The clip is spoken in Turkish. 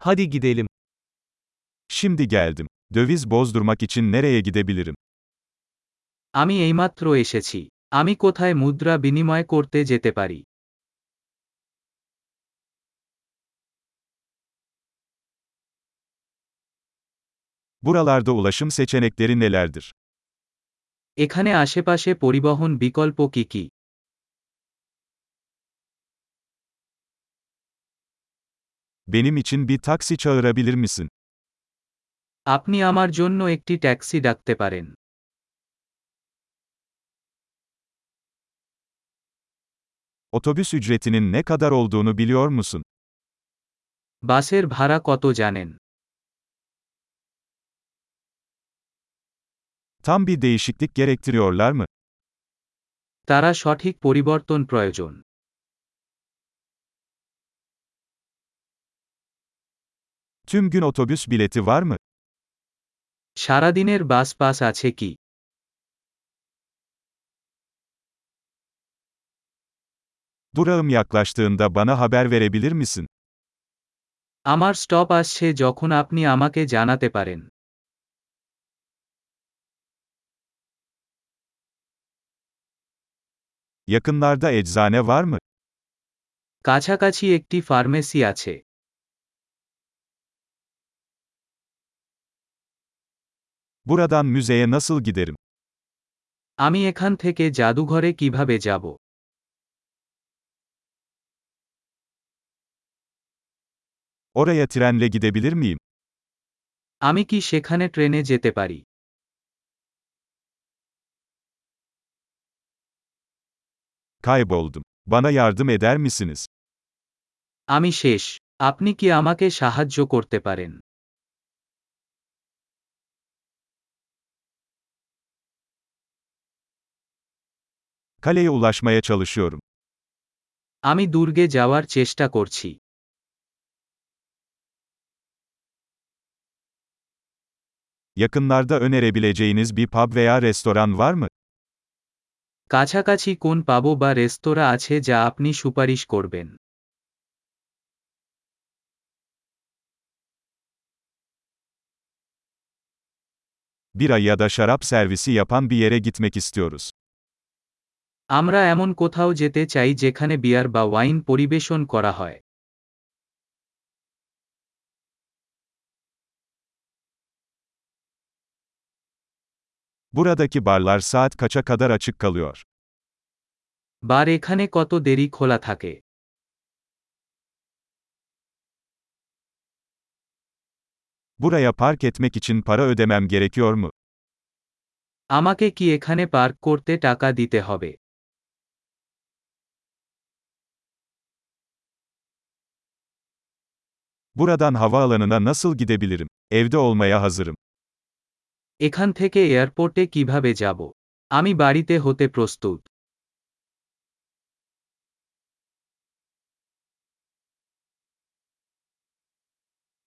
Hadi gidelim. Şimdi geldim. Döviz bozdurmak için nereye gidebilirim? আমি এইমাত্র এসেছি আমি কোথায় মুদ্রা বিনিময় করতে যেতে পারি Buralarda ulaşım seçenekleri nelerdir? এখানে আশেপাশে পরিবহন বিকল্প কি কি Benim için bir taksi çağırabilir misin? আপনি আমার জন্য একটি ট্যাক্সি ডাকতে পারেন Otobüs ücretinin ne kadar olduğunu biliyor musun? বাসের ভাড়া কত জানেন Tam bir değişiklik gerektiriyorlar mı? তারা সঠিক পরিবর্তন প্রয়োজন Tüm gün otobüs bileti var mı? সারাদিনের বাস পাস আছে কি Durağım yaklaştığında bana haber verebilir misin? আমার স্টপ আসছে যখন আপনি আমাকে জানাতে পারেন Yakınlarda eczane var mı? কাছাকাছি একটি ফার্মেসি আছে Buradan müzeye nasıl giderim? আমি এখান থেকে জাদুঘরে কিভাবে যাব Oraya trenle gidebilir miyim? আমি কি সেখানে ট্রেনে যেতে পারি Kayboldum. Bana yardım eder misiniz? আমি শেষ আপনি কি আমাকে সাহায্য করতে পারেন Kaleye ulaşmaya çalışıyorum. আমি দুর্গে যাওয়ার চেষ্টা করছি Yakınlarda önerebileceğiniz bir pub veya restoran var mı? কাছাকাছি কোন পাবো বা রেস্তোরাঁ আছে যা আপনি সুপারিশ করবেন Bira ya da şarap servisi yapan bir yere gitmek istiyoruz. আমরা এমন কোথাও যেতে চাই যেখানে বিয়ার বা ওয়াইন পরিবেশন করা হয় Buradaki barlar saat kaça kadar açık kalıyor? বার এখানে কত দেরি খোলা থাকে Buraya park etmek için para ödemem gerekiyor mu? আমাকে কি এখানে পার্ক করতে টাকা দিতে হবে Buradan havaalanına nasıl gidebilirim? Evde olmaya hazırım. এখান থেকে এয়ারপোর্টে কিভাবে যাব আমি বাড়িতে হতে প্রস্তুত